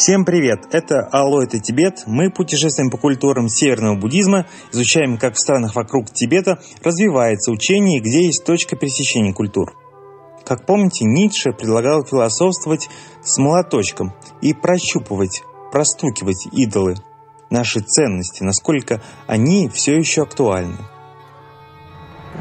Всем привет! Это Алло, это Тибет. Мы путешествуем по культурам северного буддизма, изучаем, как в странах вокруг Тибета развивается учение и где есть точка пересечения культур. Как помните, Ницше предлагал философствовать с молоточком и прощупывать, простукивать идолы, наши ценности, насколько они все еще актуальны.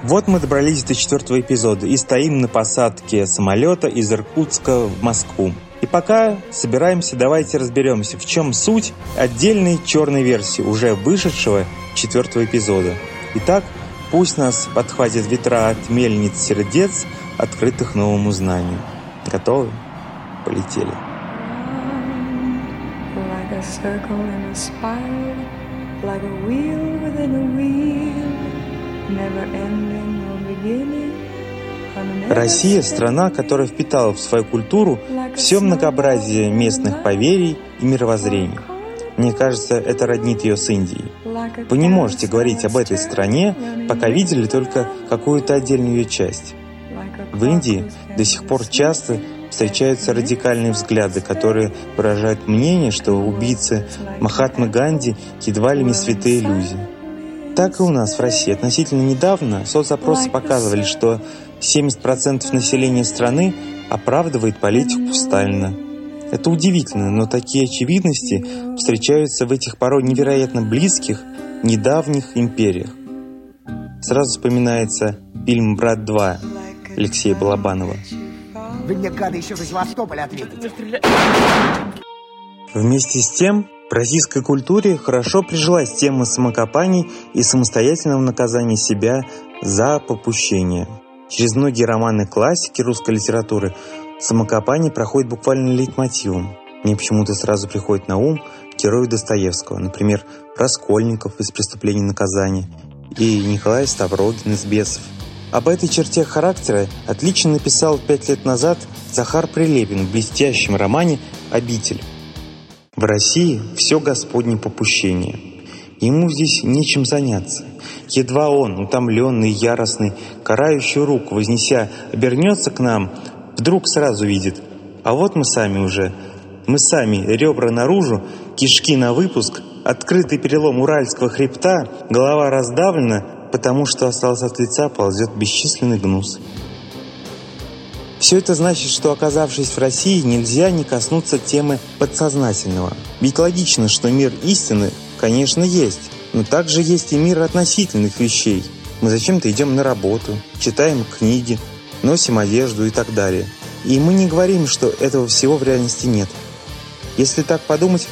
Вот мы добрались до четвертого эпизода и стоим на посадке самолета из Иркутска в Москву. И пока собираемся, давайте разберемся, в чем суть отдельной черной версии уже вышедшего четвертого эпизода. Итак, пусть нас подхватит ветра от мельниц сердец, открытых новому знанию. Готовы? Полетели. Like a wheel within a wheel, never ending. Россия – страна, которая впитала в свою культуру все многообразие местных поверий и мировоззрений. Мне кажется, это роднит ее с Индией. Вы не можете говорить об этой стране, пока видели только какую-то отдельную ее часть. В Индии до сих пор часто встречаются радикальные взгляды, которые выражают мнение, что убийцы Махатмы Ганди едва ли не святые люди. Так и у нас в России. Относительно недавно соцопросы показывали, что 70% населения страны оправдывает политику Сталина. Это удивительно, но такие очевидности встречаются в этих порой невероятно близких, недавних империях. Сразу вспоминается фильм «Брат 2» Алексея Балабанова. Вы мне, гады, еще за Севастополь ответите. Вместе с тем, в российской культуре хорошо прижилась тема самокопаний и самостоятельного наказания себя за попущение. Через многие романы классики русской литературы самокопание проходит буквально лейтмотивом. Мне почему-то сразу приходит на ум герои Достоевского, например, Раскольников из «Преступления и наказания» и Николай Ставрогин из «Бесов». Об этой черте характера отлично написал пять лет назад Захар Прилепин в блестящем романе «Обитель». В России все Господне попущение. Ему здесь нечем заняться. Едва он, утомленный, яростный, карающую руку вознеся, обернется к нам, вдруг сразу видит. А вот мы сами уже. Мы сами, ребра наружу, кишки на выпуск, открытый перелом уральского хребта, голова раздавлена, потому что остался от лица ползет бесчисленный гнус. Все это значит, что оказавшись в России, нельзя не коснуться темы подсознательного. Ведь логично, что мир истины, конечно, есть, но также есть и мир относительных вещей. Мы зачем-то идем на работу, читаем книги, носим одежду и так далее. И мы не говорим, что этого всего в реальности нет. Если так подумать,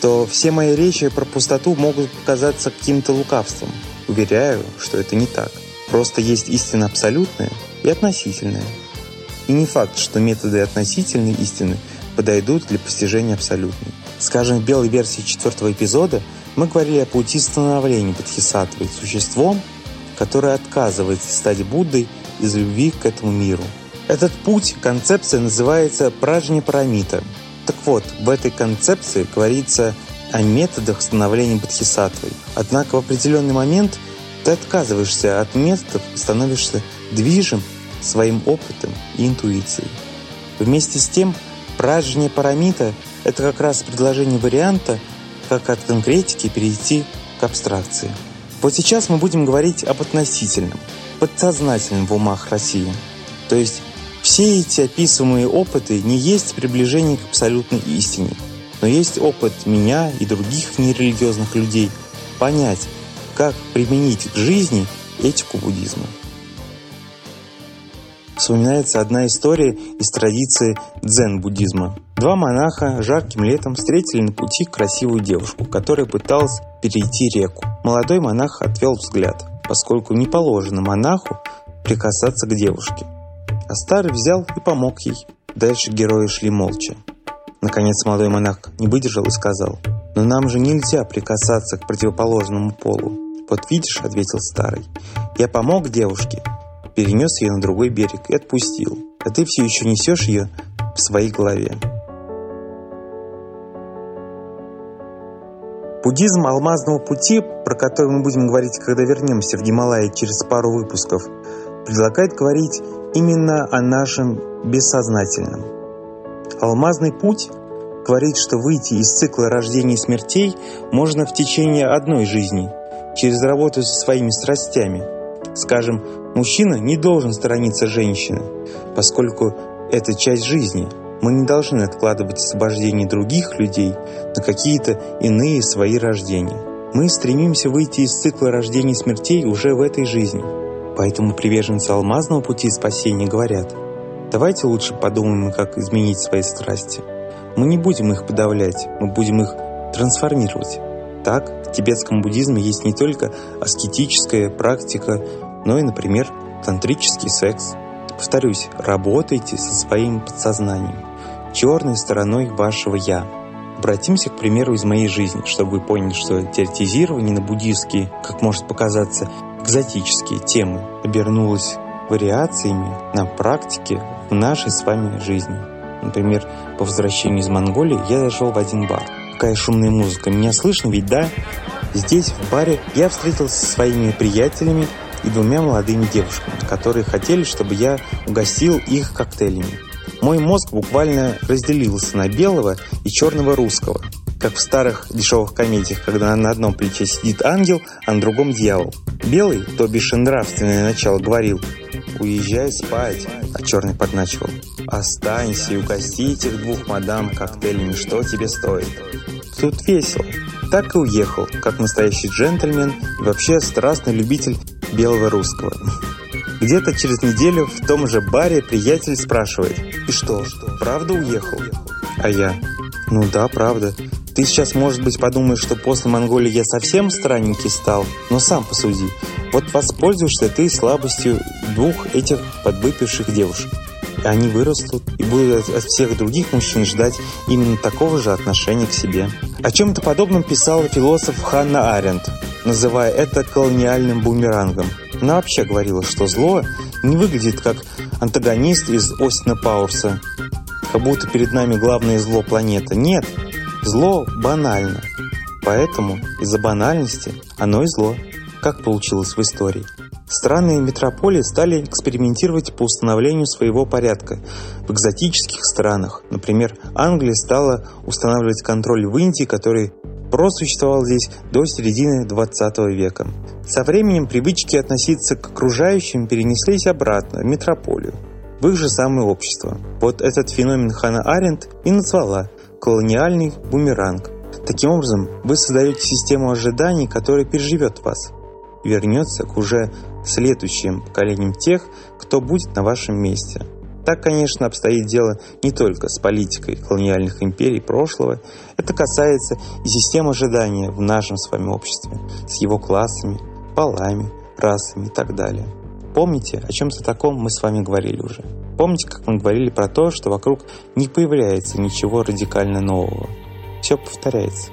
то все мои речи про пустоту могут показаться каким-то лукавством. Уверяю, что это не так. Просто есть истина абсолютная и относительная. И не факт, что методы относительной истины подойдут для постижения абсолютной. Скажем, в белой версии четвертого эпизода мы говорили о пути становления Бодхисаттвы существом, которое отказывается стать Буддой из любви к этому миру. Этот путь, концепция называется Пражни Парамита. Так вот, в этой концепции говорится о методах становления Бодхисаттвой. Однако в определенный момент ты отказываешься от методов и становишься движим своим опытом и интуицией. Вместе с тем, Пражня Парамита – это как раз предложение варианта, как от конкретики перейти к абстракции. Вот сейчас мы будем говорить об относительном, подсознательном в умах России. То есть все эти описываемые опыты не есть приближение к абсолютной истине, но есть опыт меня и других нерелигиозных людей понять, как применить к жизни этику буддизма вспоминается одна история из традиции дзен-буддизма. Два монаха жарким летом встретили на пути красивую девушку, которая пыталась перейти реку. Молодой монах отвел взгляд, поскольку не положено монаху прикасаться к девушке. А старый взял и помог ей. Дальше герои шли молча. Наконец молодой монах не выдержал и сказал, «Но нам же нельзя прикасаться к противоположному полу». «Вот видишь», — ответил старый, — «я помог девушке, перенес ее на другой берег и отпустил, а ты все еще несешь ее в своей голове. Буддизм алмазного пути, про который мы будем говорить, когда вернемся в Гималаи через пару выпусков, предлагает говорить именно о нашем бессознательном. Алмазный путь говорит, что выйти из цикла рождений и смертей можно в течение одной жизни, через работу со своими страстями. Скажем, мужчина не должен сторониться женщины, поскольку это часть жизни. Мы не должны откладывать освобождение других людей на какие-то иные свои рождения. Мы стремимся выйти из цикла рождений и смертей уже в этой жизни. Поэтому приверженцы алмазного пути спасения говорят, давайте лучше подумаем, как изменить свои страсти. Мы не будем их подавлять, мы будем их трансформировать. Так, в тибетском буддизме есть не только аскетическая практика, но и, например, тантрический секс. Повторюсь, работайте со своим подсознанием, черной стороной вашего «я». Обратимся к примеру из моей жизни, чтобы вы поняли, что теоретизирование на буддийские, как может показаться, экзотические темы обернулось вариациями на практике в нашей с вами жизни. Например, по возвращению из Монголии я зашел в один бар. Какая шумная музыка. Меня слышно ведь, да? Здесь, в баре, я встретился со своими приятелями и двумя молодыми девушками, которые хотели, чтобы я угостил их коктейлями. Мой мозг буквально разделился на белого и черного русского, как в старых дешевых комедиях, когда на одном плече сидит ангел, а на другом дьявол. Белый, то бишь нравственное начало, говорил «Уезжай спать», а черный подначивал «Останься и угости этих двух мадам коктейлями, что тебе стоит». Тут весело. Так и уехал, как настоящий джентльмен и вообще страстный любитель белого русского. Где-то через неделю в том же баре приятель спрашивает «И что, правда уехал?» А я «Ну да, правда. Ты сейчас, может быть, подумаешь, что после Монголии я совсем странненький стал, но сам посуди. Вот воспользуешься ты слабостью двух этих подвыпивших девушек. И они вырастут и будут от всех других мужчин ждать именно такого же отношения к себе. О чем-то подобном писал философ Ханна Аренд, называя это колониальным бумерангом. Она вообще говорила, что зло не выглядит как антагонист из Остина Пауэрса, как будто перед нами главное зло планеты. Нет, зло банально. Поэтому из-за банальности оно и зло, как получилось в истории. Страны метрополии стали экспериментировать по установлению своего порядка. В экзотических странах, например, Англия стала устанавливать контроль в Индии, который просуществовал здесь до середины 20 века. Со временем привычки относиться к окружающим перенеслись обратно, в метрополию, в их же самое общество. Вот этот феномен Хана Аренд и назвала колониальный бумеранг. Таким образом, вы создаете систему ожиданий, которая переживет вас вернется к уже следующим поколениям тех, кто будет на вашем месте. Так, конечно, обстоит дело не только с политикой колониальных империй прошлого, это касается и систем ожидания в нашем с вами обществе, с его классами, полами, расами и так далее. Помните, о чем-то таком мы с вами говорили уже. Помните, как мы говорили про то, что вокруг не появляется ничего радикально нового. Все повторяется.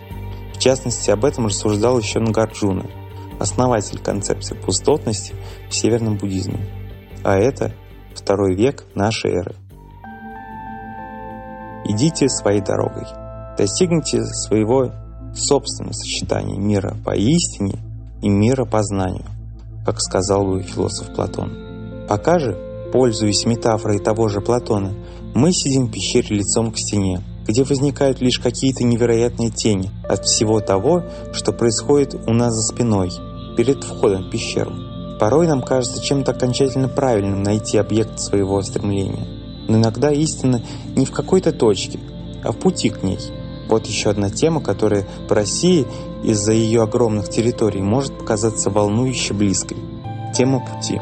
В частности, об этом рассуждал еще Нагарджуна, основатель концепции пустотности в северном буддизме. А это второй век нашей эры. Идите своей дорогой. Достигните своего собственного сочетания мира по истине и мира по знанию, как сказал бы философ Платон. Пока же, пользуясь метафорой того же Платона, мы сидим в пещере лицом к стене, где возникают лишь какие-то невероятные тени от всего того, что происходит у нас за спиной, перед входом в пещеру. Порой нам кажется чем-то окончательно правильным найти объект своего стремления. Но иногда истина не в какой-то точке, а в пути к ней. Вот еще одна тема, которая по России из-за ее огромных территорий может показаться волнующе близкой. Тема пути.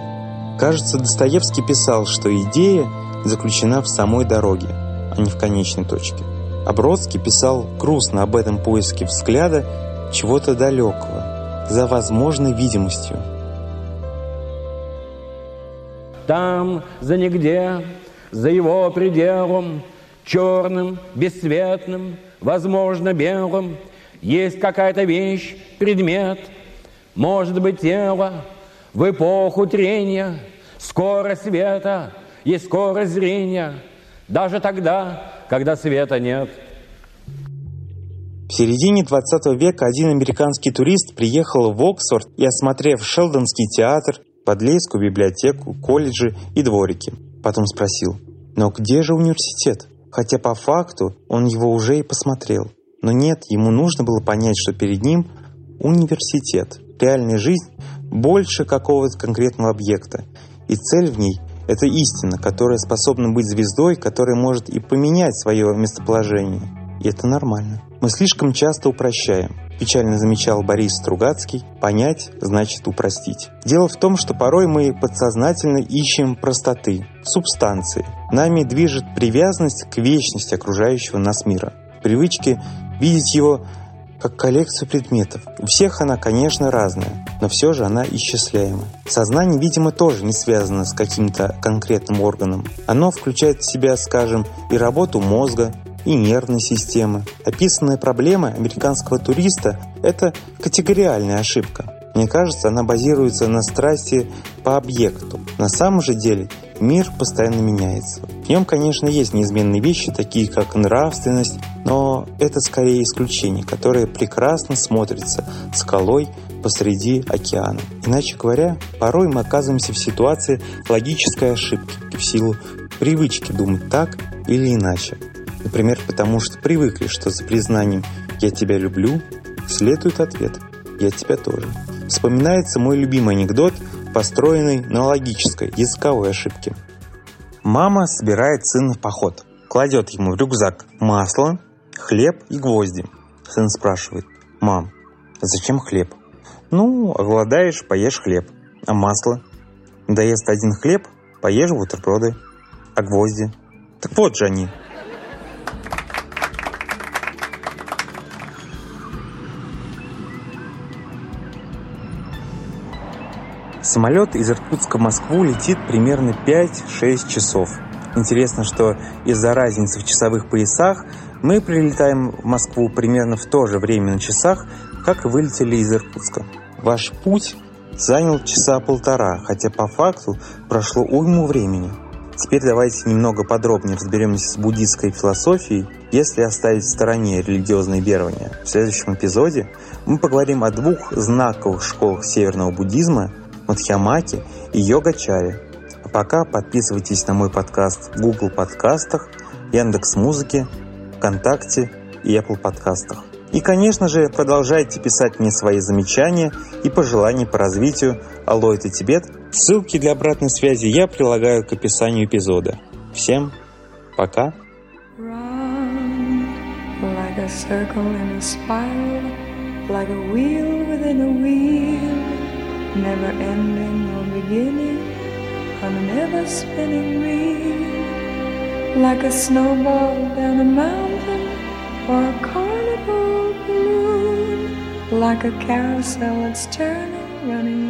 Кажется, Достоевский писал, что идея заключена в самой дороге, а не в конечной точке. А Бродский писал грустно об этом поиске взгляда чего-то далекого, за возможной видимостью, Там, за нигде, за его пределом, черным, бесцветным, возможно, белым, есть какая-то вещь, предмет, может быть, тело, в эпоху трения, скорость света и скорость зрения, даже тогда, когда света нет. В середине 20 века один американский турист приехал в Оксфорд и, осмотрев Шелдонский театр, Подлейскую библиотеку, колледжи и дворики. Потом спросил, но где же университет? хотя по факту он его уже и посмотрел. Но нет, ему нужно было понять, что перед ним университет, реальная жизнь больше какого-то конкретного объекта, и цель в ней – это истина, которая способна быть звездой, которая может и поменять свое местоположение. И это нормально. Мы слишком часто упрощаем. Печально замечал Борис Стругацкий, понять значит упростить. Дело в том, что порой мы подсознательно ищем простоты, субстанции. Нами движет привязанность к вечности окружающего нас мира. Привычки видеть его как коллекцию предметов. У всех она, конечно, разная, но все же она исчисляема. Сознание, видимо, тоже не связано с каким-то конкретным органом. Оно включает в себя, скажем, и работу мозга, и нервной системы. Описанная проблема американского туриста – это категориальная ошибка. Мне кажется, она базируется на страсти по объекту. На самом же деле мир постоянно меняется. В нем, конечно, есть неизменные вещи, такие как нравственность, но это скорее исключение, которое прекрасно смотрится скалой посреди океана. Иначе говоря, порой мы оказываемся в ситуации логической ошибки в силу привычки думать так или иначе. Например, потому что привыкли, что за признанием «я тебя люблю» следует ответ «я тебя тоже». Вспоминается мой любимый анекдот, построенный на логической, языковой ошибке. Мама собирает сына в поход, кладет ему в рюкзак масло, хлеб и гвозди. Сын спрашивает, «Мам, зачем хлеб?» «Ну, оголодаешь, поешь хлеб. А масло?» «Доест один хлеб, поешь бутерброды. А гвозди?» «Так вот же они, Самолет из Иркутска в Москву летит примерно 5-6 часов. Интересно, что из-за разницы в часовых поясах мы прилетаем в Москву примерно в то же время на часах, как и вылетели из Иркутска. Ваш путь занял часа полтора, хотя по факту прошло уйму времени. Теперь давайте немного подробнее разберемся с буддийской философией, если оставить в стороне религиозные верования. В следующем эпизоде мы поговорим о двух знаковых школах северного буддизма Мадхьямаки и Йога-чаре. А пока подписывайтесь на мой подкаст в Google подкастах, Яндекс Музыке, ВКонтакте и Apple подкастах. И, конечно же, продолжайте писать мне свои замечания и пожелания по развитию Алло, это Тибет. Ссылки для обратной связи я прилагаю к описанию эпизода. Всем пока! like a circle in a spiral, like a wheel within a wheel. Never ending or beginning on an ever spinning reel, like a snowball down a mountain or a carnival balloon, like a carousel that's turning, running